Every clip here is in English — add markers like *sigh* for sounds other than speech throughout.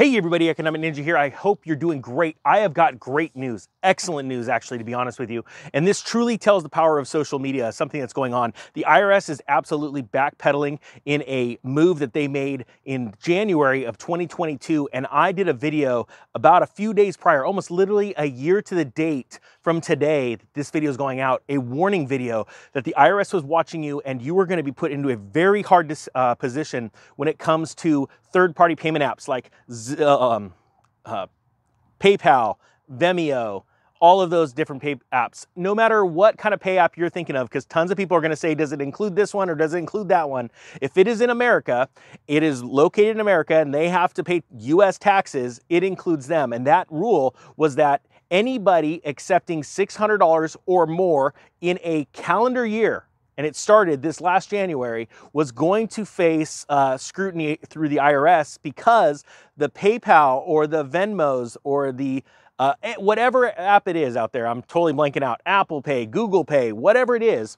Hey everybody, Economic Ninja here. I hope you're doing great. I have got great news, excellent news actually, to be honest with you. And this truly tells the power of social media, something that's going on. The IRS is absolutely backpedaling in a move that they made in January of 2022. And I did a video about a few days prior, almost literally a year to the date from today that this video is going out, a warning video that the IRS was watching you and you were going to be put into a very hard uh, position when it comes to third-party payment apps like um, uh, PayPal, Venmo, all of those different pay apps. No matter what kind of pay app you're thinking of, because tons of people are going to say, does it include this one or does it include that one? If it is in America, it is located in America and they have to pay US taxes, it includes them. And that rule was that anybody accepting $600 or more in a calendar year and it started this last January, was going to face uh, scrutiny through the IRS because the PayPal or the Venmos or the uh, eh, whatever app it is out there, I'm totally blanking out, Apple Pay, Google Pay, whatever it is,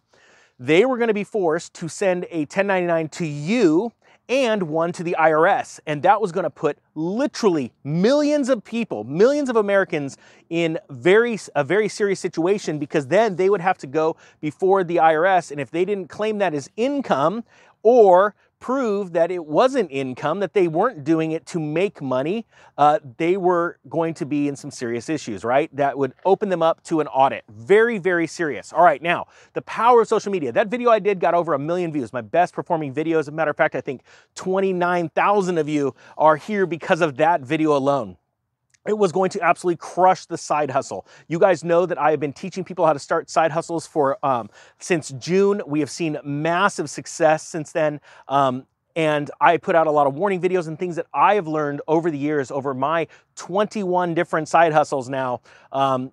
they were going to be forced to send a 1099 to you and one to the IRS. And that was going to put literally millions of people, millions of Americans in very a very serious situation because then they would have to go before the IRS and if they didn't claim that as income or prove that it wasn't income, that they weren't doing it to make money, uh, they were going to be in some serious issues, right? That would open them up to an audit. Very, very serious. All right, now, the power of social media. That video I did got over a million views, my best performing video. As a matter of fact, I think 29,000 of you are here because of that video alone it was going to absolutely crush the side hustle. You guys know that I have been teaching people how to start side hustles for um, since June. We have seen massive success since then. Um, and I put out a lot of warning videos and things that I have learned over the years, over my 21 different side hustles now. Um,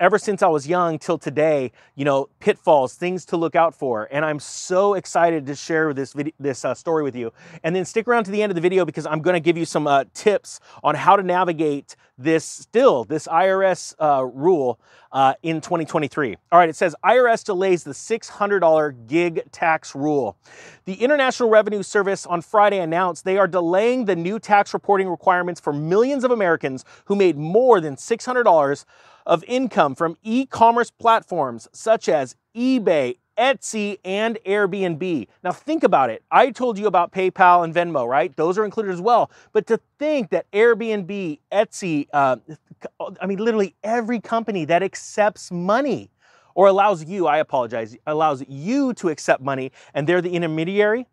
ever since I was young till today, you know, pitfalls, things to look out for. And I'm so excited to share this video, this uh, story with you. And then stick around to the end of the video because I'm going to give you some uh, tips on how to navigate this still, this IRS uh, rule uh, in 2023. All right, it says IRS delays the $600 gig tax rule. The International Revenue Service on Friday announced they are delaying the new tax reporting requirements for millions of Americans who made more than $600 of income from e commerce platforms such as eBay, Etsy, and Airbnb. Now, think about it. I told you about PayPal and Venmo, right? Those are included as well. But to think that Airbnb, Etsy, uh, I mean, literally every company that accepts money or allows you, I apologize, allows you to accept money and they're the intermediary,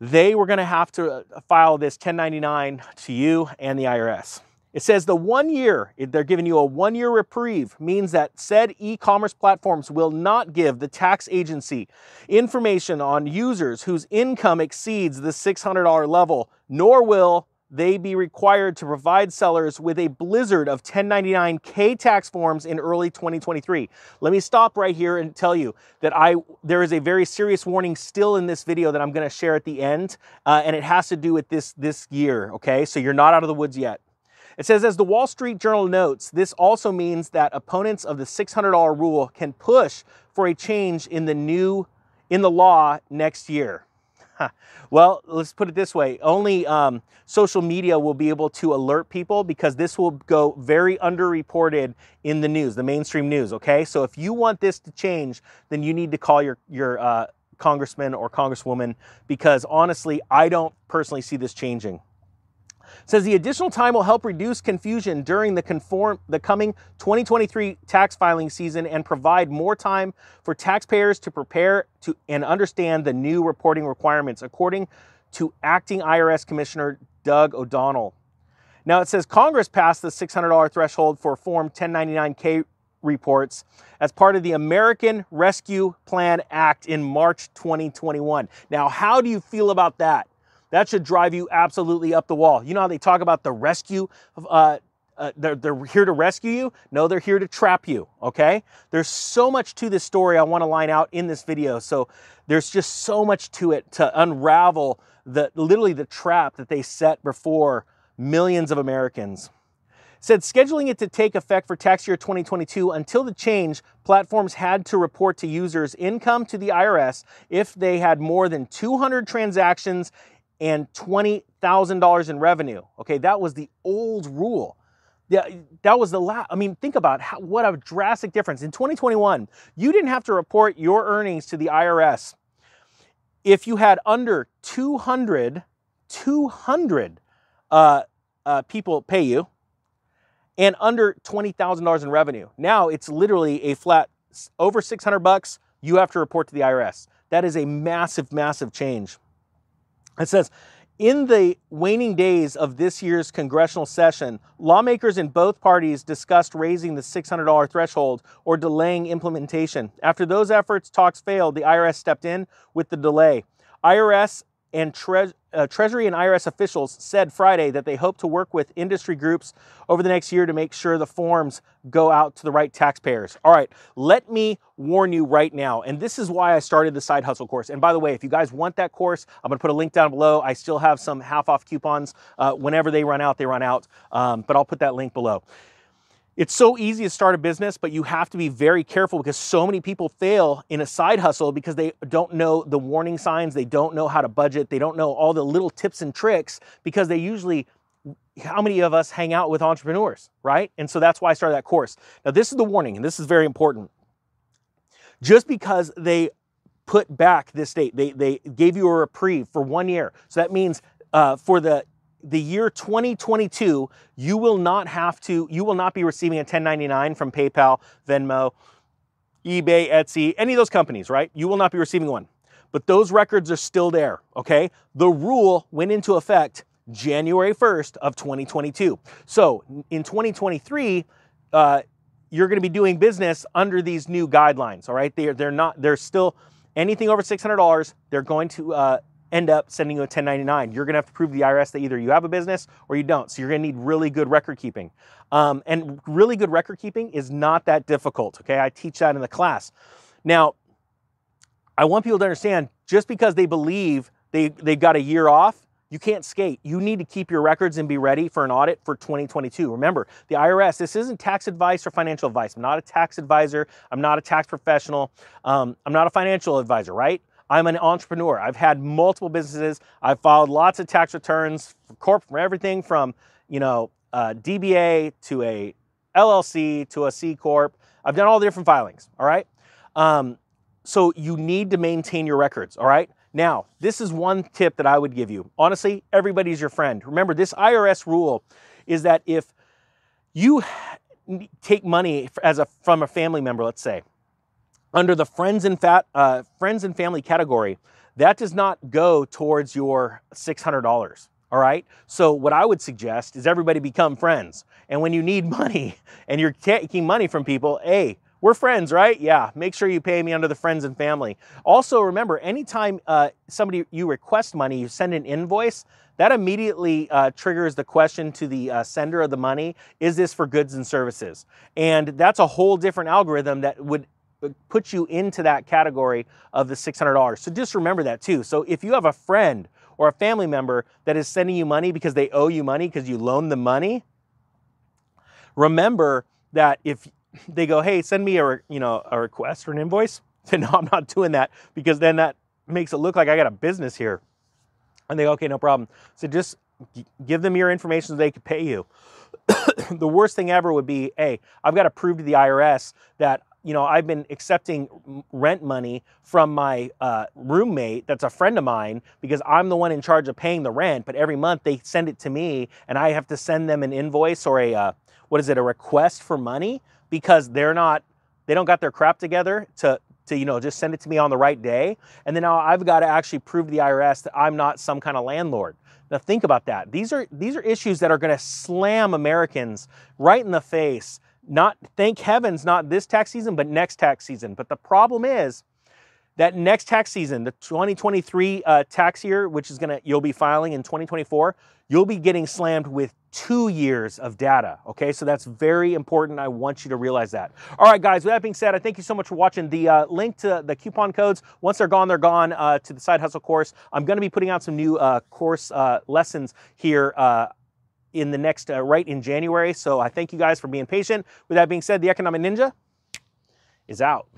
they were going to have to uh, file this 1099 to you and the IRS. It says the one year, they're giving you a one year reprieve, means that said e commerce platforms will not give the tax agency information on users whose income exceeds the $600 level, nor will they be required to provide sellers with a blizzard of 1099K tax forms in early 2023. Let me stop right here and tell you that I there is a very serious warning still in this video that I'm going to share at the end, uh, and it has to do with this this year. Okay, so you're not out of the woods yet. It says, as the Wall Street Journal notes, this also means that opponents of the $600 rule can push for a change in the new in the law next year. well, let's put it this way: only um, social media will be able to alert people because this will go very underreported in the news, the mainstream news. Okay, so if you want this to change, then you need to call your your uh, congressman or congresswoman because honestly, I don't personally see this changing says the additional time will help reduce confusion during the conform the coming 2023 tax filing season and provide more time for taxpayers to prepare to and understand the new reporting requirements according to acting IRS Commissioner Doug O'Donnell. Now it says Congress passed the $600 threshold for Form 1099K reports as part of the American Rescue Plan Act in March 2021. Now, how do you feel about that? That should drive you absolutely up the wall. You know how they talk about the rescue uh, uh, they're, they're here to rescue you. No, they're here to trap you. Okay. There's so much to this story I want to line out in this video. So there's just so much to it to unravel the literally the trap that they set before millions of Americans said scheduling it to take effect for tax year 2022 until the change, platforms had to report to users income to the IRS if they had more than 200 transactions and $20,000 in revenue. Okay, that was the old rule. Yeah, that was the last. I mean, think about how, what a drastic difference. In 2021, you didn't have to report your earnings to the IRS if you had under 200, 200 uh, uh, people pay you and under $20,000 in revenue. Now it's literally a flat over 600 bucks, you have to report to the IRS. That is a massive, massive change. It says, in the waning days of this year's congressional session, lawmakers in both parties discussed raising the $600 threshold or delaying implementation. After those efforts talks failed, the IRS stepped in with the delay. IRS and Tre- uh, Treasury and IRS officials said Friday that they hope to work with industry groups over the next year to make sure the forms go out to the right taxpayers. All right, let me warn you right now, and this is why I started the side hustle course. And by the way, if you guys want that course, I'm to put a link down below. I still have some half off coupons. Uh, whenever they run out, they run out, um, but I'll put that link below. It's so easy to start a business, but you have to be very careful because so many people fail in a side hustle because they don't know the warning signs, they don't know how to budget, they don't know all the little tips and tricks because they usually how many of us hang out with entrepreneurs, right? And so that's why I started that course. Now, this is the warning, and this is very important. Just because they put back this date, they, they gave you a reprieve for one year. So that means uh, for the the year 2022, you will not have to, you will not be receiving a 1099 from PayPal, Venmo, eBay, Etsy, any of those companies, right? You will not be receiving one. But those records are still there, okay? The rule went into effect January 1st of 2022. So in 2023, uh, you're going to be doing business under these new guidelines, all right? They're, they're not, they're still anything over $600, they're going to uh, end up sending you a 1099. You're going to have to prove the IRS that either you have a business or you don't. So you're going to need really good record keeping. Um, and really good record keeping is not that difficult. Okay, I teach that in the class. Now, I want people to understand just because they believe they they got a year off, you can't skate. You need to keep your records and be ready for an audit for 2022. Remember, the IRS, this isn't tax advice or financial advice. I'm not a tax advisor. I'm not a tax professional. Um, I'm not a financial advisor, right? I'm an entrepreneur. I've had multiple businesses. I've filed lots of tax returns for corp for everything from, you know, DBA to a LLC to a C corp. I've done all the different filings. All right. Um, so you need to maintain your records. All right. Now, this is one tip that I would give you. Honestly, everybody's your friend. Remember, this IRS rule is that if you take money as a from a family member, let's say, under the friends and fat uh, friends and family category, that does not go towards your $600. All right. So what I would suggest is everybody become friends. And when you need *laughs* money and you're taking money from people, hey, we're friends, right? Yeah. Make sure you pay me under the friends and family. Also, remember, anytime uh, somebody you request money, you send an invoice. That immediately uh, triggers the question to the uh, sender of the money: Is this for goods and services? And that's a whole different algorithm that would put you into that category of the $600. So just remember that too. So if you have a friend or a family member that is sending you money because they owe you money because you loaned them money, remember that if they go, "Hey, send me a you know a request or an invoice," *laughs* say, "No, I'm not doing that," because then that makes it look like I got a business here. And they go, "Okay, no problem." So just give them your information so they can pay you. *coughs* the worst thing ever would be, "Hey, I've got to prove to the IRS that you know, I've been accepting rent money from my uh, roommate that's a friend of mine because I'm the one in charge of paying the rent. But every month they send it to me, and I have to send them an invoice or a uh, what is it, a request for money because they're not, they don't got their crap together to to you know just send it to me on the right day. And then now I've got to actually prove to the IRS that I'm not some kind of landlord. Now think about that. These are these are issues that are going to slam Americans right in the face not thank heavens, not this tax season, but next tax season. But the problem is that next tax season, the 2023 uh, tax year, which is gonna you'll be filing in 2024, you'll be getting slammed with two years of data. Okay, so that's very important. I want you to realize that. All right, guys. With that being said, I thank you so much for watching. The uh, link to the coupon codes, once they're gone, they're gone. Uh, to the side hustle course, I'm going to be putting out some new uh, course uh, lessons here uh, in the next, uh, right in January. So I thank you guys for being patient. With that being said, the Economic Ninja is out.